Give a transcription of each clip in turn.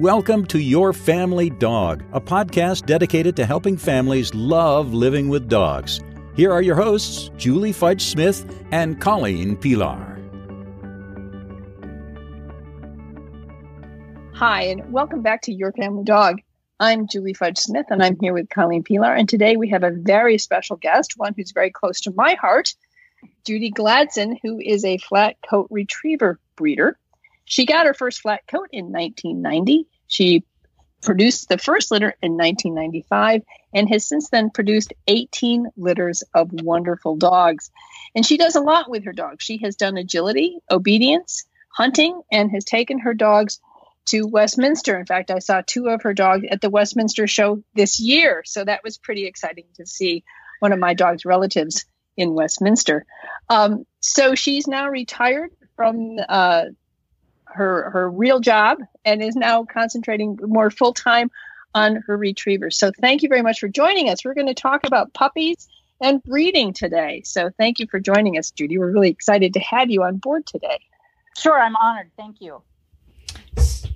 Welcome to Your Family Dog, a podcast dedicated to helping families love living with dogs. Here are your hosts, Julie Fudge Smith and Colleen Pelar. Hi, and welcome back to Your Family Dog. I'm Julie Fudge Smith, and I'm here with Colleen Pelar. And today we have a very special guest, one who's very close to my heart, Judy Gladson, who is a flat coat retriever breeder. She got her first flat coat in 1990. She produced the first litter in 1995 and has since then produced 18 litters of wonderful dogs. And she does a lot with her dogs. She has done agility, obedience, hunting, and has taken her dogs to Westminster. In fact, I saw two of her dogs at the Westminster show this year. So that was pretty exciting to see one of my dog's relatives in Westminster. Um, so she's now retired from uh, her her real job and is now concentrating more full time on her retrievers. So thank you very much for joining us. We're going to talk about puppies and breeding today. So thank you for joining us, Judy. We're really excited to have you on board today. Sure, I'm honored. Thank you.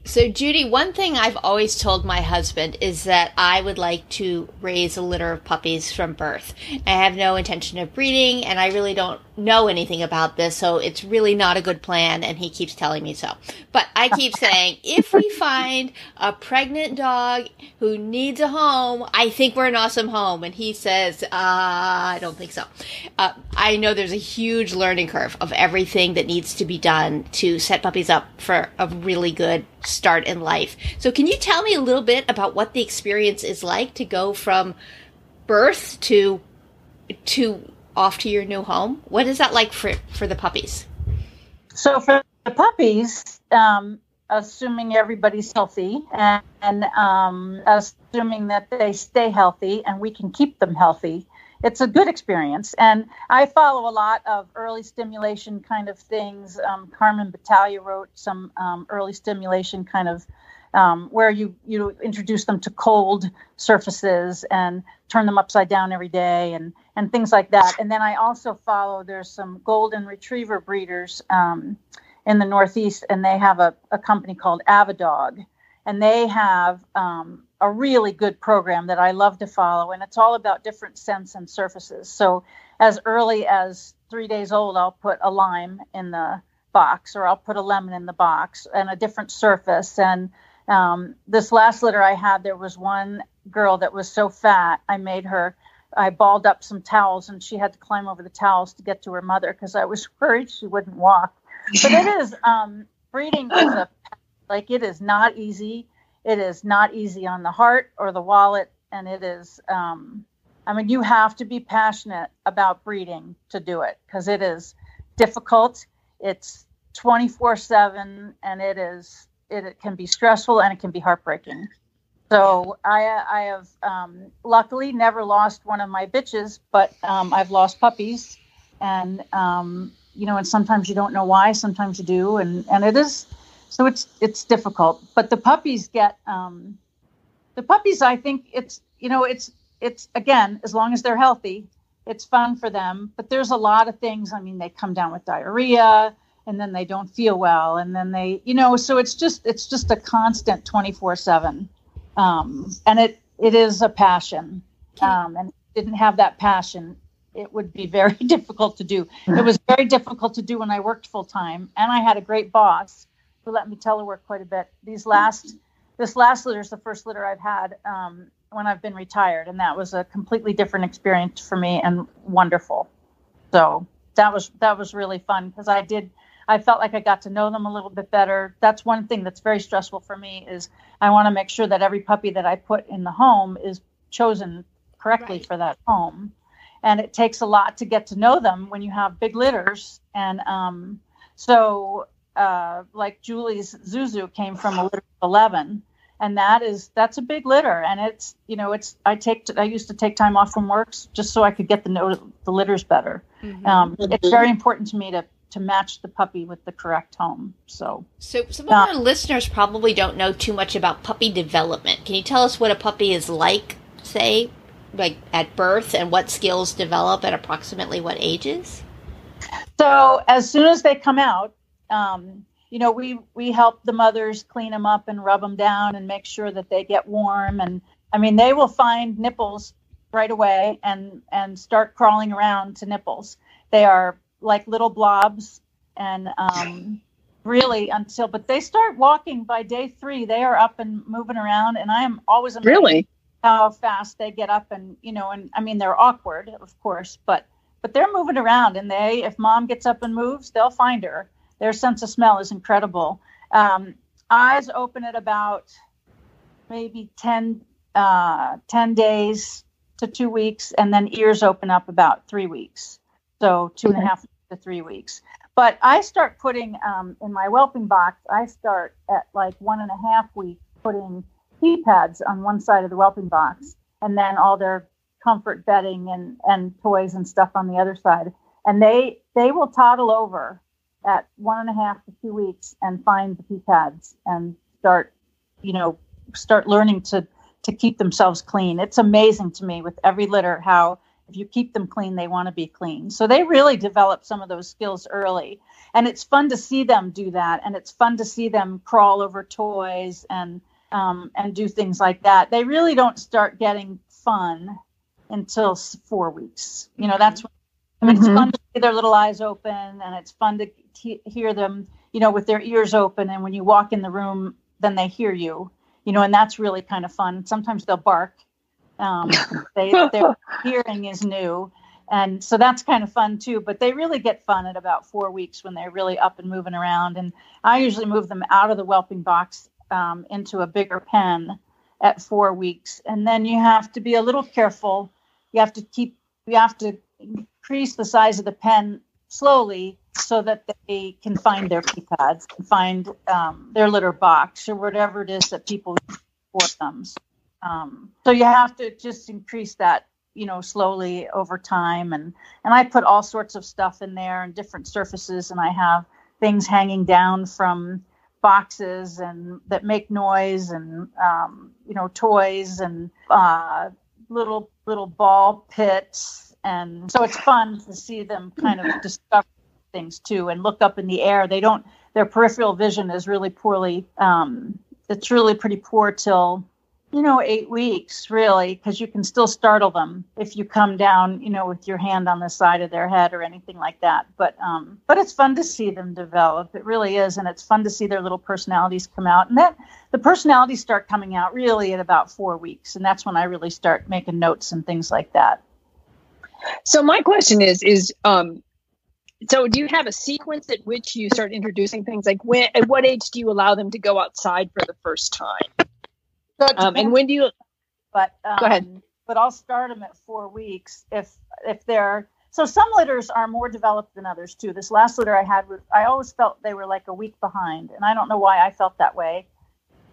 So, Judy, one thing I've always told my husband is that I would like to raise a litter of puppies from birth. I have no intention of breeding, and I really don't know anything about this, so it's really not a good plan, and he keeps telling me so. But I keep saying, if we find a pregnant dog who needs a home, I think we're an awesome home. And he says, uh, I don't think so. Uh, I know there's a huge learning curve of everything that needs to be done to set puppies up for a really good start in life. So, can you tell me a little bit about what the experience is like to go from birth to to off to your new home? What is that like for for the puppies? So for the puppies, um, assuming everybody's healthy and, and um, assuming that they stay healthy and we can keep them healthy, it's a good experience. And I follow a lot of early stimulation kind of things. Um, Carmen Battaglia wrote some um, early stimulation kind of um, where you you introduce them to cold surfaces and turn them upside down every day and and things like that. And then I also follow there's some golden retriever breeders um, in the Northeast, and they have a, a company called Avidog, and they have um, a really good program that I love to follow, and it's all about different scents and surfaces. So as early as three days old, I'll put a lime in the box, or I'll put a lemon in the box, and a different surface and um, this last litter I had, there was one girl that was so fat, I made her, I balled up some towels and she had to climb over the towels to get to her mother because I was worried she wouldn't walk. But it is, um, breeding is a, like, it is not easy. It is not easy on the heart or the wallet. And it is, um, I mean, you have to be passionate about breeding to do it because it is difficult. It's 24 7 and it is it, it, can be stressful and it can be heartbreaking. So I, I have um, luckily never lost one of my bitches, but um, I've lost puppies, and um, you know, and sometimes you don't know why, sometimes you do, and and it is so it's it's difficult. But the puppies get um, the puppies. I think it's you know it's it's again as long as they're healthy, it's fun for them. But there's a lot of things. I mean, they come down with diarrhea and then they don't feel well and then they you know so it's just it's just a constant 24 7 um, and it it is a passion. Um, and didn't have that passion it would be very difficult to do. It was very difficult to do when i worked full time and i had a great boss who let me telework quite a bit. These last this last litter is the first litter i've had um, when i've been retired and that was a completely different experience for me and wonderful. So that was that was really fun because i did I felt like I got to know them a little bit better. That's one thing that's very stressful for me is I want to make sure that every puppy that I put in the home is chosen correctly right. for that home. And it takes a lot to get to know them when you have big litters. And um, so, uh, like Julie's Zuzu came from a litter of 11 and that is that's a big litter and it's you know it's i take i used to take time off from work just so i could get the know the litters better mm-hmm. um, it's very important to me to to match the puppy with the correct home. So, so some of uh, our listeners probably don't know too much about puppy development. Can you tell us what a puppy is like, say, like at birth, and what skills develop at approximately what ages? So, as soon as they come out, um, you know, we we help the mothers clean them up and rub them down and make sure that they get warm. And I mean, they will find nipples right away and and start crawling around to nipples. They are like little blobs and um, really until but they start walking by day three. They are up and moving around and i am always amazed really? how fast they get up and you know and i mean they're awkward of course but but they're moving around and they if mom gets up and moves they'll find her. Their sense of smell is incredible. Um, eyes open at about maybe 10 uh, 10 days to two weeks and then ears open up about three weeks. So two and a half to three weeks but I start putting um, in my whelping box, I start at like one and a half week putting pee pads on one side of the whelping box and then all their comfort bedding and, and toys and stuff on the other side. And they they will toddle over at one and a half to two weeks and find the pee pads and start, you know, start learning to to keep themselves clean. It's amazing to me with every litter how if you keep them clean, they want to be clean. So they really develop some of those skills early. And it's fun to see them do that. And it's fun to see them crawl over toys and um, and do things like that. They really don't start getting fun until four weeks. You know, that's when, I mean, mm-hmm. it's fun to see their little eyes open and it's fun to t- hear them, you know, with their ears open. And when you walk in the room, then they hear you, you know, and that's really kind of fun. Sometimes they'll bark um, they, their hearing is new. And so that's kind of fun too. But they really get fun at about four weeks when they're really up and moving around. And I usually move them out of the whelping box um, into a bigger pen at four weeks. And then you have to be a little careful. You have to keep, you have to increase the size of the pen slowly so that they can find their pee pads and find um, their litter box or whatever it is that people use for them. Um, so you have to just increase that, you know, slowly over time. And and I put all sorts of stuff in there and different surfaces, and I have things hanging down from boxes and that make noise, and um, you know, toys and uh, little little ball pits. And so it's fun to see them kind of discover things too and look up in the air. They don't. Their peripheral vision is really poorly. Um, it's really pretty poor till you know, eight weeks really, because you can still startle them if you come down, you know, with your hand on the side of their head or anything like that. But um, but it's fun to see them develop. It really is, and it's fun to see their little personalities come out. And that the personalities start coming out really at about four weeks, and that's when I really start making notes and things like that. So my question is is um, so do you have a sequence at which you start introducing things like when at what age do you allow them to go outside for the first time um, and when do you? But um, go ahead. But I'll start them at four weeks if if they're so some litters are more developed than others too. This last litter I had I always felt they were like a week behind, and I don't know why I felt that way,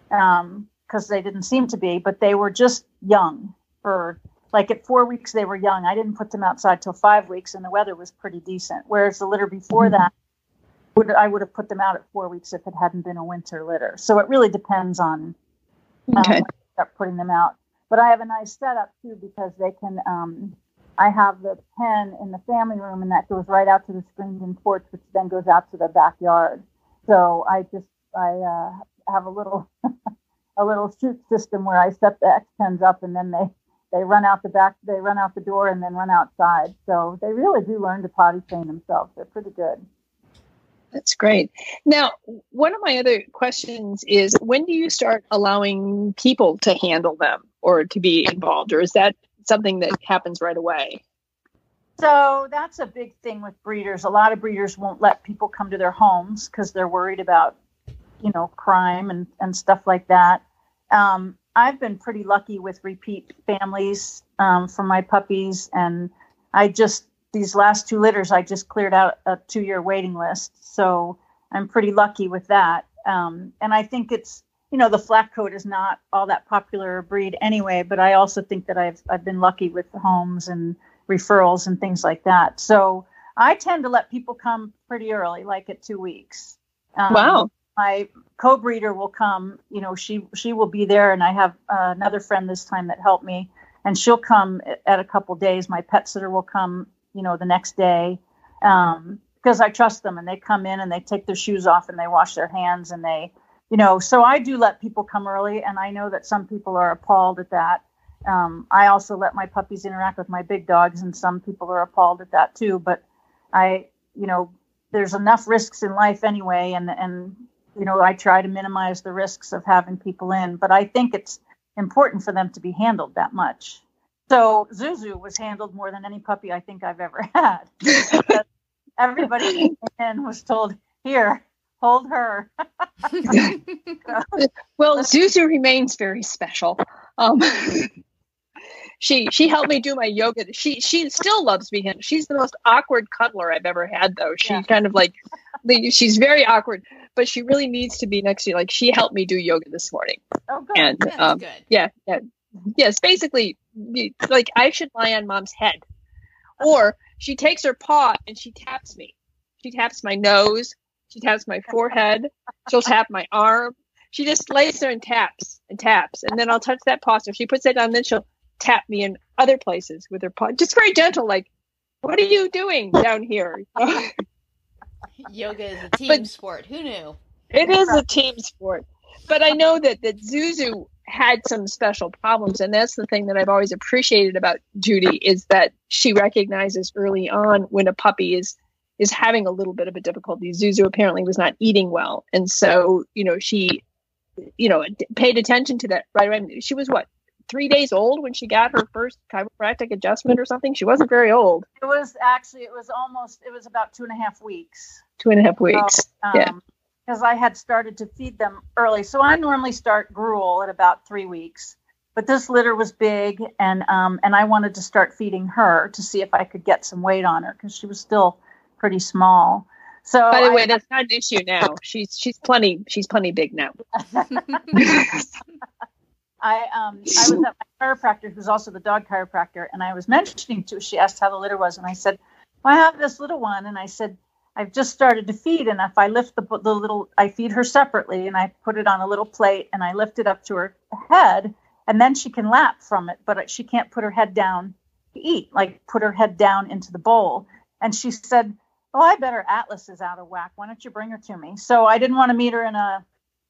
because um, they didn't seem to be, but they were just young for like at four weeks they were young. I didn't put them outside till five weeks, and the weather was pretty decent. Whereas the litter before mm-hmm. that, would I would have put them out at four weeks if it hadn't been a winter litter. So it really depends on Okay. Um, start putting them out. But I have a nice setup too because they can. Um, I have the pen in the family room, and that goes right out to the screened-in porch, which then goes out to the backyard. So I just I uh, have a little a little chute system where I set the X pens up, and then they they run out the back, they run out the door, and then run outside. So they really do learn to potty train themselves. They're pretty good. That's great. Now, one of my other questions is when do you start allowing people to handle them or to be involved, or is that something that happens right away? So that's a big thing with breeders. A lot of breeders won't let people come to their homes because they're worried about, you know, crime and, and stuff like that. Um, I've been pretty lucky with repeat families um, for my puppies, and I just these last two litters, I just cleared out a two year waiting list. So I'm pretty lucky with that. Um, and I think it's, you know, the flat coat is not all that popular a breed anyway, but I also think that I've, I've been lucky with homes and referrals and things like that. So I tend to let people come pretty early, like at two weeks. Um, wow. My co-breeder will come, you know, she, she will be there. And I have uh, another friend this time that helped me and she'll come at a couple days. My pet sitter will come you know, the next day. Um, because I trust them and they come in and they take their shoes off and they wash their hands and they, you know, so I do let people come early and I know that some people are appalled at that. Um, I also let my puppies interact with my big dogs and some people are appalled at that too. But I, you know, there's enough risks in life anyway. And, and, you know, I try to minimize the risks of having people in, but I think it's important for them to be handled that much. So Zuzu was handled more than any puppy I think I've ever had. Everybody and was told, "Here, hold her." well, Zuzu remains very special. Um, she she helped me do my yoga. She she still loves me. She's the most awkward cuddler I've ever had, though. She yeah. kind of like she's very awkward, but she really needs to be next to you. Like she helped me do yoga this morning. Oh, good. And um, good. yeah, yeah, yes. Basically, like I should lie on mom's head, or she takes her paw and she taps me. She taps my nose. She taps my forehead. She'll tap my arm. She just lays there and taps and taps, and then I'll touch that paw. So she puts it down, then she'll tap me in other places with her paw, just very gentle, like, "What are you doing down here?" Yoga is a team but sport. Who knew? It is a team sport. But I know that that Zuzu had some special problems and that's the thing that I've always appreciated about Judy is that she recognizes early on when a puppy is is having a little bit of a difficulty. Zuzu apparently was not eating well and so, you know, she you know, paid attention to that right away. She was what, three days old when she got her first chiropractic adjustment or something. She wasn't very old. It was actually, it was almost, it was about two and a half weeks. Two and a half weeks. So, um, yeah because I had started to feed them early. So I normally start gruel at about three weeks, but this litter was big, and um, and I wanted to start feeding her to see if I could get some weight on her because she was still pretty small. So by the way, that's not an issue now. She's she's plenty she's plenty big now. I um I was at my chiropractor, who's also the dog chiropractor, and I was mentioning to she asked how the litter was, and I said, well, I have this little one, and I said, I've just started to feed, and if I lift the, the little, I feed her separately, and I put it on a little plate, and I lift it up to her head, and then she can lap from it, but she can't put her head down to eat, like put her head down into the bowl. And she said, "Oh, I bet her Atlas is out of whack. Why don't you bring her to me?" So I didn't want to meet her in a,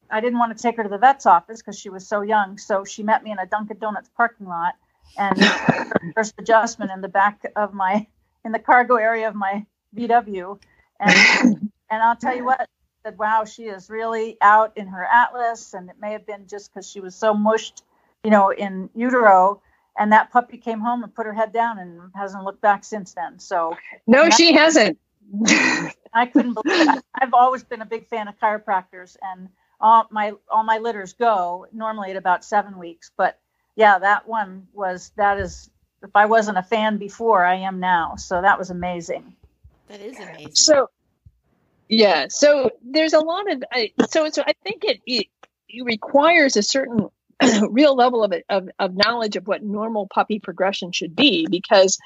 I didn't want to take her to the vet's office because she was so young. So she met me in a Dunkin' Donuts parking lot, and first adjustment in the back of my, in the cargo area of my VW and and I'll tell you what, said, wow, she is really out in her atlas, and it may have been just because she was so mushed, you know, in utero. And that puppy came home and put her head down and hasn't looked back since then. So no, she hasn't. I couldn't believe it. I've always been a big fan of chiropractors, and all my all my litters go normally at about seven weeks. But yeah, that one was that is. If I wasn't a fan before, I am now. So that was amazing. That is amazing. So, yeah. So there's a lot of so so I think it it, it requires a certain real level of, of of knowledge of what normal puppy progression should be because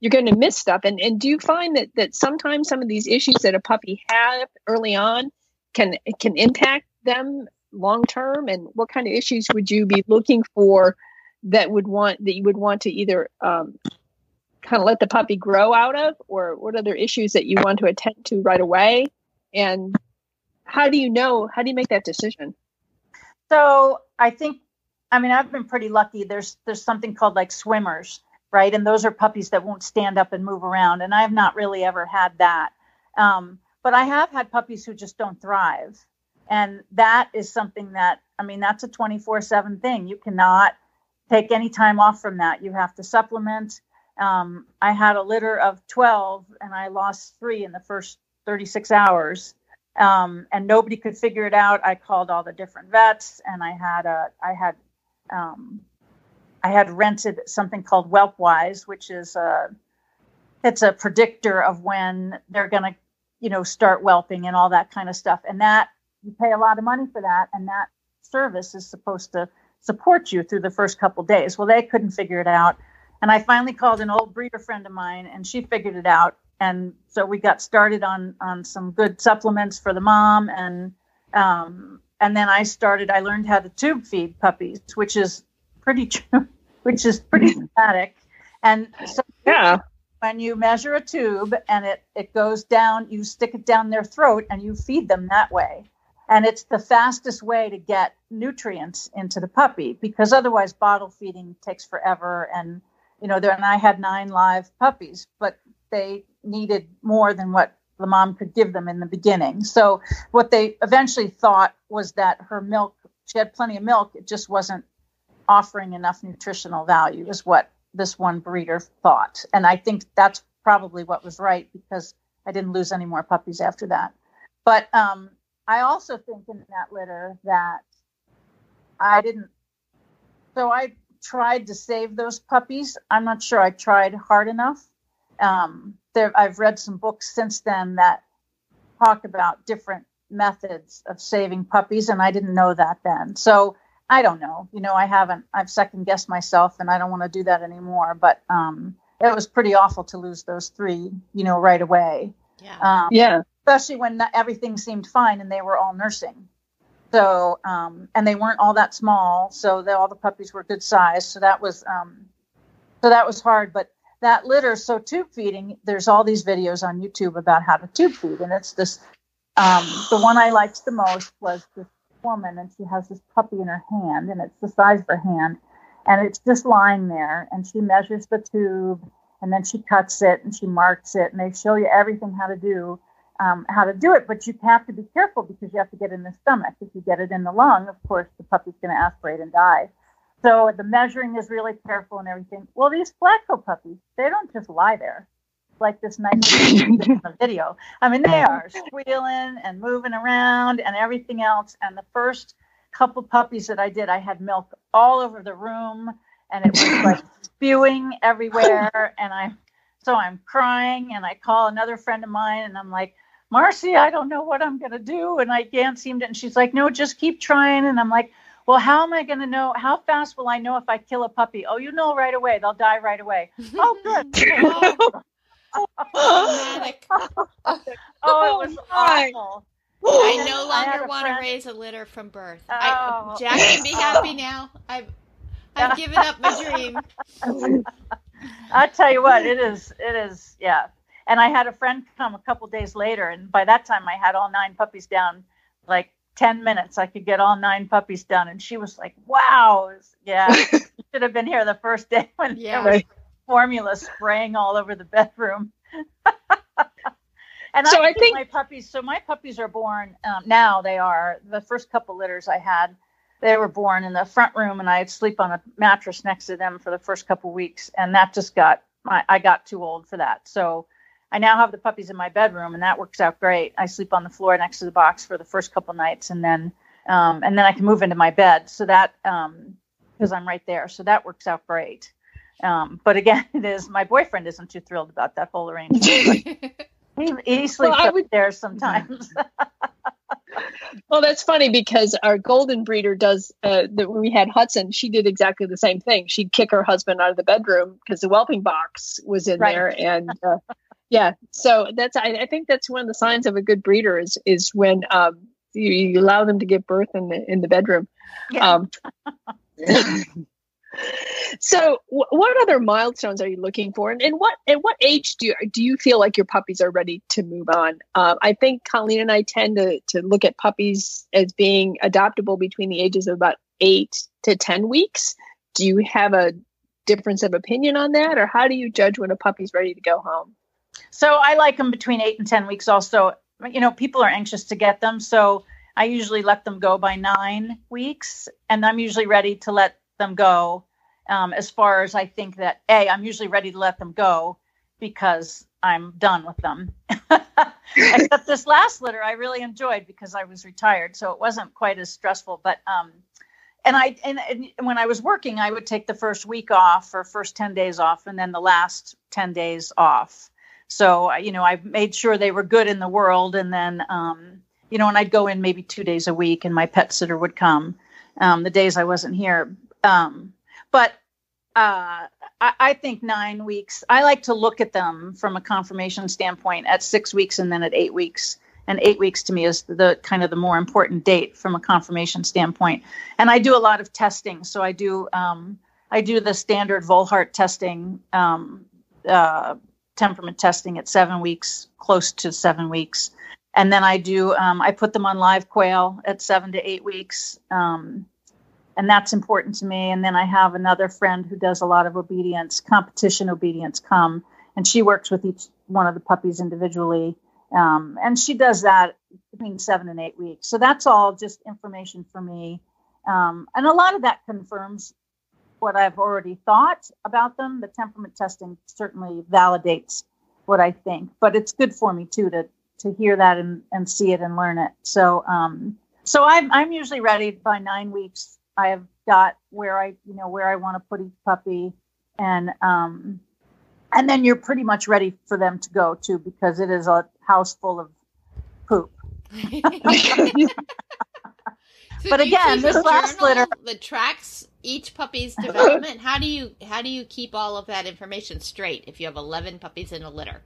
you're going to miss stuff. And and do you find that that sometimes some of these issues that a puppy have early on can can impact them long term? And what kind of issues would you be looking for that would want that you would want to either um, kind of let the puppy grow out of? Or what other issues that you want to attend to right away? And how do you know how do you make that decision? So i think i mean i've been pretty lucky. There's there's something called like swimmers right? And those are puppies that won't stand up and move around and i've not really ever had that. Um, but i have had puppies who just don't thrive. And that is something that i mean that's a 24 7 thing. You cannot take any time off from that. You have to supplement um, I had a litter of 12 and I lost three in the first 36 hours. Um, and nobody could figure it out. I called all the different vets and I had a, I had, um, I had rented something called Whelpwise, which is a, it's a predictor of when they're going to, you know, start whelping and all that kind of stuff. And that you pay a lot of money for that. And that service is supposed to support you through the first couple days. Well, they couldn't figure it out. And I finally called an old breeder friend of mine, and she figured it out. And so we got started on on some good supplements for the mom, and um, and then I started. I learned how to tube feed puppies, which is pretty, which is pretty dramatic. And so yeah, when you measure a tube and it it goes down, you stick it down their throat and you feed them that way. And it's the fastest way to get nutrients into the puppy because otherwise bottle feeding takes forever. And you know, there and I had nine live puppies, but they needed more than what the mom could give them in the beginning. So what they eventually thought was that her milk, she had plenty of milk, it just wasn't offering enough nutritional value, is what this one breeder thought. And I think that's probably what was right because I didn't lose any more puppies after that. But um, I also think in that litter that I didn't. So I tried to save those puppies. I'm not sure I tried hard enough. Um, there, I've read some books since then that talk about different methods of saving puppies, and I didn't know that then. So I don't know. You know, I haven't. I've second guessed myself, and I don't want to do that anymore. But um, it was pretty awful to lose those three. You know, right away. Yeah. Um, yeah. Especially when everything seemed fine and they were all nursing. So, um, and they weren't all that small, so the, all the puppies were good size. So that was, um, so that was hard. But that litter, so tube feeding, there's all these videos on YouTube about how to tube feed, and it's this. Um, the one I liked the most was this woman and she has this puppy in her hand and it's the size of her hand and it's just lying there and she measures the tube and then she cuts it and she marks it and they show you everything how to do um, how to do it but you have to be careful because you have to get in the stomach if you get it in the lung of course the puppy's going to aspirate and die so the measuring is really careful and everything well these flat coat puppies they don't just lie there like this nice in the video. I mean, they are squealing and moving around and everything else. And the first couple puppies that I did, I had milk all over the room and it was like spewing everywhere. And I, so I'm crying and I call another friend of mine and I'm like, Marcy, I don't know what I'm going to do. And I can't seem to, and she's like, no, just keep trying. And I'm like, well, how am I going to know? How fast will I know if I kill a puppy? Oh, you know right away. They'll die right away. oh, good. oh, it was oh, awful. I no longer I want to raise a litter from birth. Oh. I, Jack can be happy now. I've I've given up my dream. I tell you what, it is it is yeah. And I had a friend come a couple days later, and by that time I had all nine puppies down. Like ten minutes, I could get all nine puppies done, and she was like, "Wow, yeah, you should have been here the first day when yeah. there was formula spraying all over the bedroom. and so I, I think my puppies. So my puppies are born um, now. They are the first couple litters I had. They were born in the front room, and I'd sleep on a mattress next to them for the first couple weeks, and that just got I got too old for that. So I now have the puppies in my bedroom, and that works out great. I sleep on the floor next to the box for the first couple nights, and then um, and then I can move into my bed. So that because um, I'm right there, so that works out great. Um, but again, it is my boyfriend isn't too thrilled about that whole arrangement. he, he sleeps well, would, there sometimes. well, that's funny because our golden breeder does. Uh, that when we had Hudson, she did exactly the same thing. She'd kick her husband out of the bedroom because the whelping box was in right. there, and uh, yeah. So that's I, I, think that's one of the signs of a good breeder is is when um, you, you, allow them to give birth in the in the bedroom. Yeah. Um, so what other milestones are you looking for and, and what at what age do you do you feel like your puppies are ready to move on uh, i think colleen and i tend to, to look at puppies as being adoptable between the ages of about eight to ten weeks do you have a difference of opinion on that or how do you judge when a puppy's ready to go home so i like them between eight and ten weeks also you know people are anxious to get them so i usually let them go by nine weeks and i'm usually ready to let them go um, as far as I think that a I'm usually ready to let them go because I'm done with them. Except this last litter I really enjoyed because I was retired, so it wasn't quite as stressful. But um, and I and, and when I was working, I would take the first week off or first ten days off, and then the last ten days off. So you know, I made sure they were good in the world, and then um, you know, and I'd go in maybe two days a week, and my pet sitter would come um, the days I wasn't here. Um, but uh, I, I, think nine weeks. I like to look at them from a conformation standpoint at six weeks and then at eight weeks. And eight weeks to me is the kind of the more important date from a conformation standpoint. And I do a lot of testing. So I do um, I do the standard Volhard testing um, uh, temperament testing at seven weeks, close to seven weeks. And then I do, um, I put them on live quail at seven to eight weeks. Um, and that's important to me. And then I have another friend who does a lot of obedience, competition obedience come, and she works with each one of the puppies individually. Um, and she does that between seven and eight weeks. So that's all just information for me. Um, and a lot of that confirms what I've already thought about them. The temperament testing certainly validates what I think, but it's good for me too to to hear that and, and see it and learn it. So um, so I'm I'm usually ready by nine weeks. I have got where I you know where I want to put each puppy, and um, and then you're pretty much ready for them to go too because it is a house full of poop. So But again, this last litter- that tracks each puppy's development. How do you how do you keep all of that information straight if you have eleven puppies in a litter?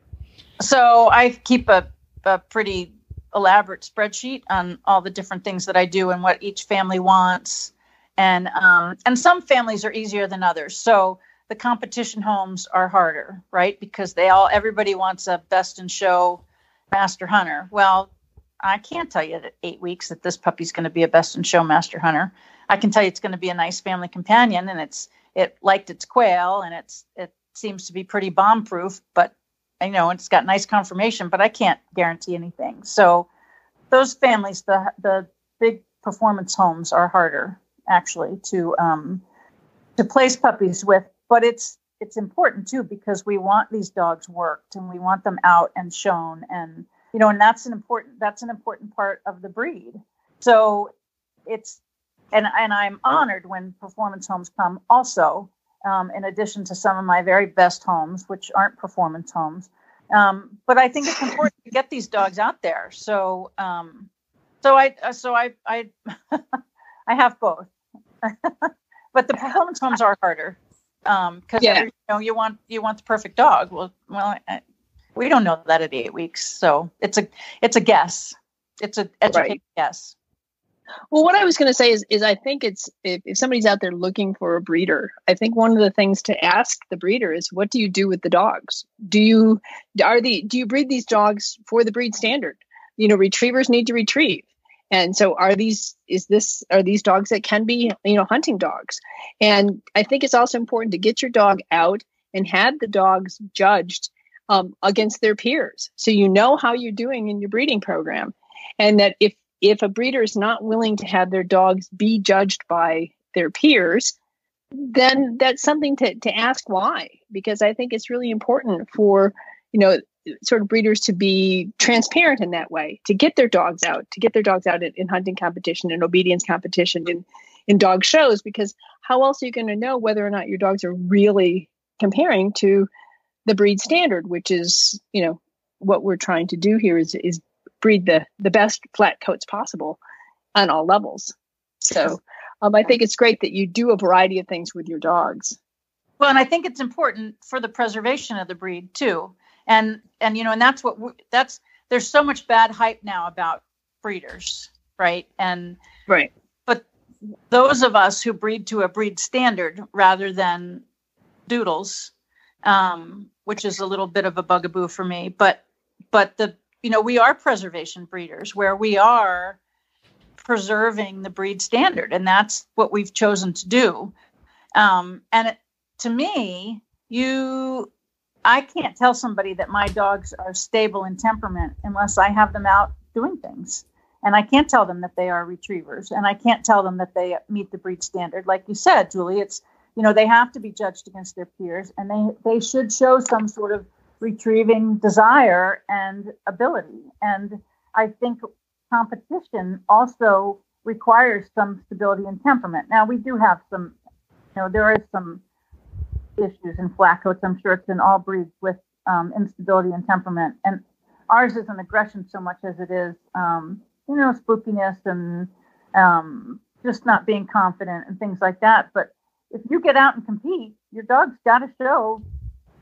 So I keep a, a pretty elaborate spreadsheet on all the different things that I do and what each family wants. And um, and some families are easier than others. So the competition homes are harder, right? Because they all everybody wants a best in show master hunter. Well, I can't tell you at eight weeks that this puppy's going to be a best in show master hunter. I can tell you it's going to be a nice family companion, and it's it liked its quail, and it's it seems to be pretty bomb proof, but I know it's got nice conformation, but I can't guarantee anything. So those families, the the big performance homes are harder actually to um, to place puppies with, but it's it's important too because we want these dogs worked and we want them out and shown and you know and that's an important that's an important part of the breed. So it's and and I'm honored when performance homes come also um, in addition to some of my very best homes, which aren't performance homes. Um, but I think it's important to get these dogs out there. So, um, so I, so I, I, I have both. but the performance homes are harder because Yeah. you know you want you want the perfect dog. Well, well, I, we don't know that at eight weeks, so it's a it's a guess. It's a educated guess. Well, what I was going to say is, is I think it's if, if somebody's out there looking for a breeder, I think one of the things to ask the breeder is, what do you do with the dogs? Do you are the do you breed these dogs for the breed standard? You know, retrievers need to retrieve, and so are these is this are these dogs that can be you know hunting dogs? And I think it's also important to get your dog out and have the dogs judged um, against their peers, so you know how you're doing in your breeding program, and that if if a breeder is not willing to have their dogs be judged by their peers, then that's something to, to ask why. Because I think it's really important for, you know, sort of breeders to be transparent in that way, to get their dogs out, to get their dogs out in, in hunting competition and obedience competition in, in dog shows, because how else are you going to know whether or not your dogs are really comparing to the breed standard, which is, you know, what we're trying to do here is, is breed the the best flat coats possible on all levels. So um, I think it's great that you do a variety of things with your dogs. Well, and I think it's important for the preservation of the breed too. And and you know, and that's what we, that's there's so much bad hype now about breeders, right? And Right. but those of us who breed to a breed standard rather than doodles, um, which is a little bit of a bugaboo for me, but but the you know we are preservation breeders where we are preserving the breed standard, and that's what we've chosen to do. Um, and it, to me, you I can't tell somebody that my dogs are stable in temperament unless I have them out doing things. And I can't tell them that they are retrievers. And I can't tell them that they meet the breed standard. Like you said, Julie, it's, you know, they have to be judged against their peers and they, they should show some sort of retrieving desire and ability. And I think competition also requires some stability and temperament. Now, we do have some, you know, there is some issues in flat coats. I'm sure it's in all breeds with um, instability and temperament. And ours isn't aggression so much as it is, um, you know, spookiness and um, just not being confident and things like that. But if you get out and compete, your dog's got to show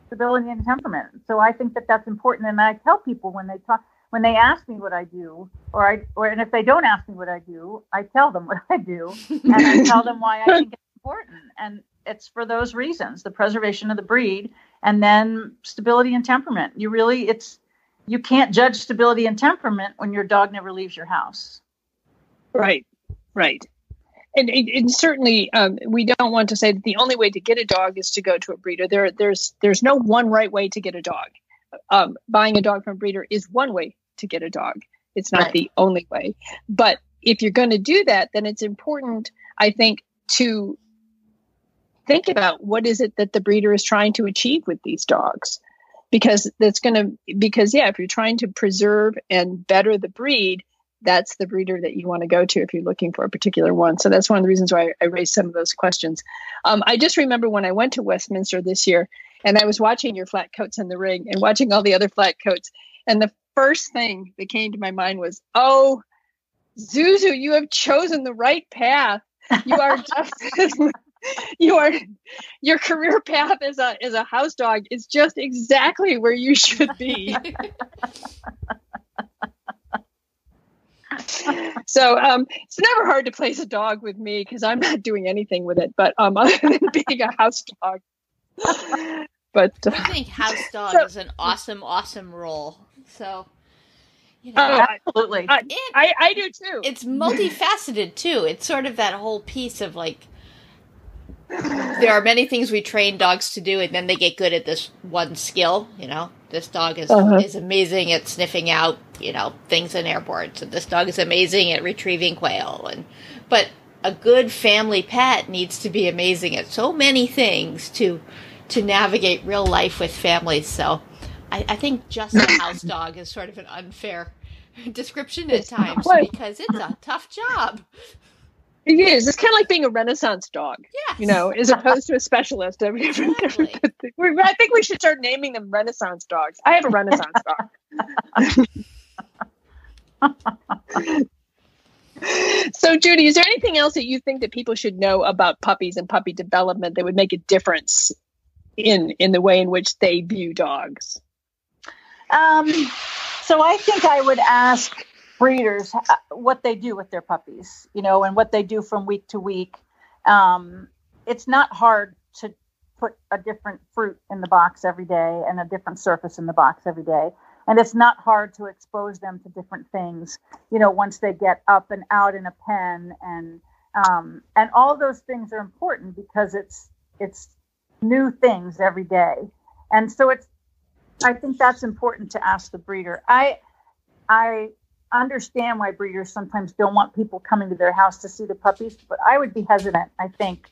stability and temperament. So I think that that's important. And I tell people when they talk, when they ask me what I do, or I, or and if they don't ask me what I do, I tell them what I do, and I tell them why I think it's important. And it's for those reasons: the preservation of the breed and then stability and temperament. You really, it's, you can't judge stability and temperament when your dog never leaves your house. Right, right. And, and certainly, um, we don't want to say that the only way to get a dog is to go to a breeder. There, there's, there's no one right way to get a dog. Um, buying a dog from a breeder is one way to get a dog. It's not right. the only way. But if you're going to do that, then it's important, I think, to think about what is it that the breeder is trying to achieve with these dogs because that's going to because yeah if you're trying to preserve and better the breed that's the breeder that you want to go to if you're looking for a particular one so that's one of the reasons why i raised some of those questions um, i just remember when i went to westminster this year and i was watching your flat coats in the ring and watching all the other flat coats and the first thing that came to my mind was oh zuzu you have chosen the right path you are just. you are your career path as a as a house dog is just exactly where you should be. so um, it's never hard to place a dog with me because I'm not doing anything with it, but um, other than being a house dog. But uh, I think house dog so, is an awesome, awesome role. So. You know, oh, absolutely. I, I, I do too. It's multifaceted too. It's sort of that whole piece of like there are many things we train dogs to do, and then they get good at this one skill. You know, this dog is uh-huh. is amazing at sniffing out you know things in airports, and this dog is amazing at retrieving quail. And but a good family pet needs to be amazing at so many things to to navigate real life with families. So I, I think just a house dog is sort of an unfair description at times because it's a tough job. It is. It's kind of like being a Renaissance dog. Yes. You know, as opposed to a specialist. Exactly. I think we should start naming them Renaissance dogs. I have a Renaissance dog. so, Judy, is there anything else that you think that people should know about puppies and puppy development that would make a difference in in the way in which they view dogs? Um, so, I think I would ask breeders uh, what they do with their puppies, you know, and what they do from week to week. Um, it's not hard to put a different fruit in the box every day and a different surface in the box every day. And it's not hard to expose them to different things, you know, once they get up and out in a pen and um, and all those things are important because it's it's new things every day. And so it's I think that's important to ask the breeder. I I understand why breeders sometimes don't want people coming to their house to see the puppies, but I would be hesitant, I think,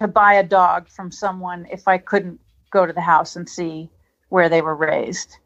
to buy a dog from someone if I couldn't go to the house and see where they were raised.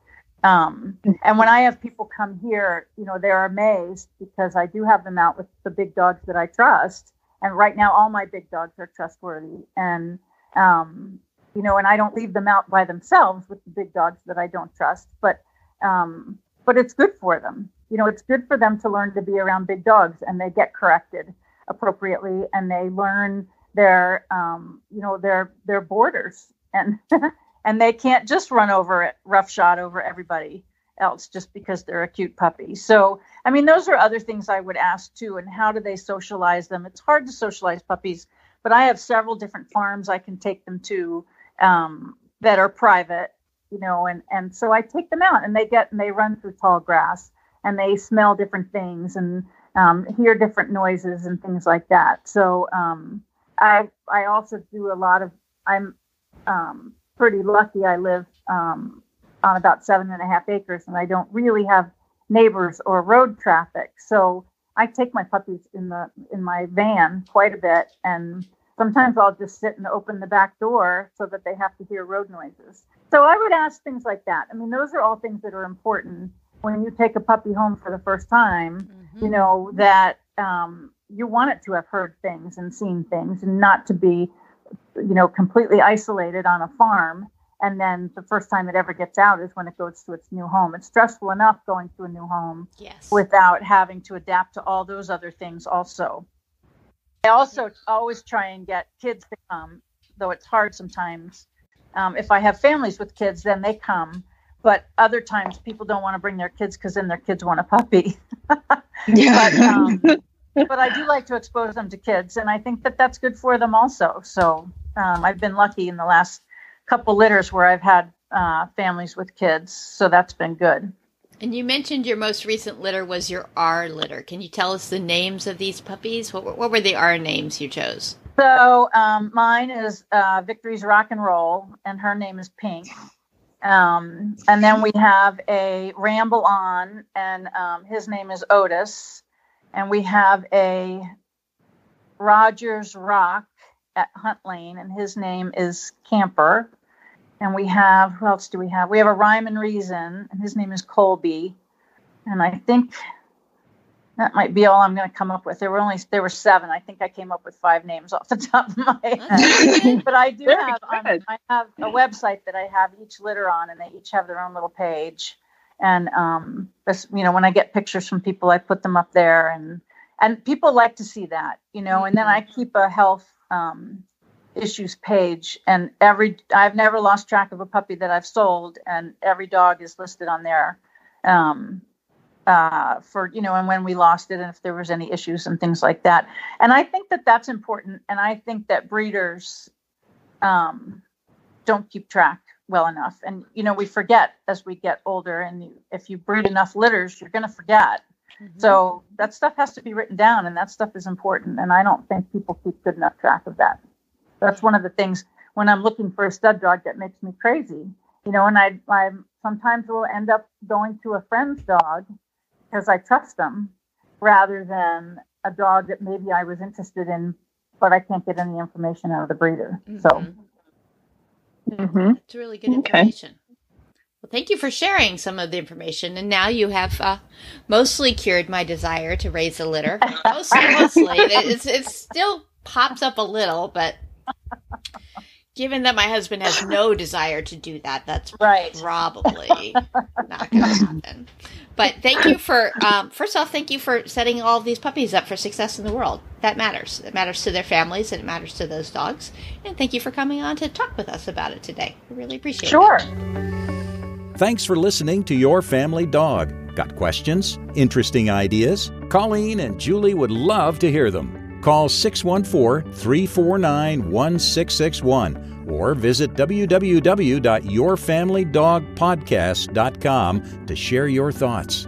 Um, and when I have people come here, you know, they're amazed because I do have them out with the big dogs that I trust. And right now, all my big dogs are trustworthy. And, um, you know, and I don't leave them out by themselves with the big dogs that I don't trust, but, um, but it's good for them you know, it's good for them to learn to be around big dogs and they get corrected appropriately and they learn their, um, you know, their, their borders and, and they can't just run over it roughshod over everybody else just because they're a cute puppy. So, I mean, those are other things I would ask too. And how do they socialize them? It's hard to socialize puppies, but I have several different farms I can take them to um, that are private, you know, and, and so I take them out and they get and they run through tall grass and they smell different things and um, hear different noises and things like that. So um, I I also do a lot of I'm um, pretty lucky. I live um, on about seven and a half acres, and I don't really have neighbors or road traffic. So I take my puppies in the in my van quite a bit, and sometimes I'll just sit and open the back door so that they have to hear road noises. So I would ask things like that. I mean, those are all things that are important when you take a puppy home for the first time, mm-hmm. you know, that um, you want it to have heard things and seen things and not to be, you know, completely isolated on a farm. And then the first time it ever gets out is when it goes to its new home. It's stressful enough going to a new home yes. without having to adapt to all those other things also. I also always try and get kids to come, though it's hard sometimes. Um, if I have families with kids, then they come but other times people don't want to bring their kids because then their kids want a puppy. yeah. but, um, but I do like to expose them to kids, and I think that that's good for them also. So um, I've been lucky in the last couple litters where I've had uh, families with kids, so that's been good. And you mentioned your most recent litter was your R litter. Can you tell us the names of these puppies? What, what were the R names you chose? So um, mine is uh, Victory's Rock and Roll, and her name is Pink. Um, and then we have a Ramble On, and um, his name is Otis. And we have a Rogers Rock at Hunt Lane, and his name is Camper. And we have, who else do we have? We have a Rhyme and Reason, and his name is Colby. And I think that might be all I'm going to come up with. There were only there were seven. I think I came up with five names off the top of my head. but I do Very have um. I have a website that I have each litter on, and they each have their own little page. And um, this, you know, when I get pictures from people, I put them up there, and and people like to see that, you know. And then I keep a health um, issues page, and every I've never lost track of a puppy that I've sold, and every dog is listed on there. Um, uh, for you know, and when we lost it, and if there was any issues and things like that. And I think that that's important, and I think that breeders um, don't keep track well enough. And you know, we forget as we get older, and if you breed enough litters, you're going to forget. So that stuff has to be written down, and that stuff is important. And I don't think people keep good enough track of that. That's one of the things when I'm looking for a stud dog that makes me crazy. You know, and I, I sometimes will end up going to a friend's dog because I trust them rather than a dog that maybe I was interested in, but I can't get any information out of the breeder. So Mhm. Mm-hmm. It's really good Okay. information. Well, thank you for sharing some of the information. And now you have uh, mostly cured my desire to raise a litter. Mostly, mostly. It's, it still pops up a little, but given that my husband has no desire to do that, that's right. probably not going to happen. But thank you for, um, first off, thank you for setting all of these puppies up for success in the world. That matters. It matters to their families and it matters to those dogs. And thank you for coming on to talk with us about it today. We really appreciate Sure. it. Sure. Thanks for listening to Your Family Dog. Got questions? Interesting ideas? Colleen and Julie would love to hear them. Call 614 349 1661 or visit www.yourfamilydogpodcast.com to share your thoughts.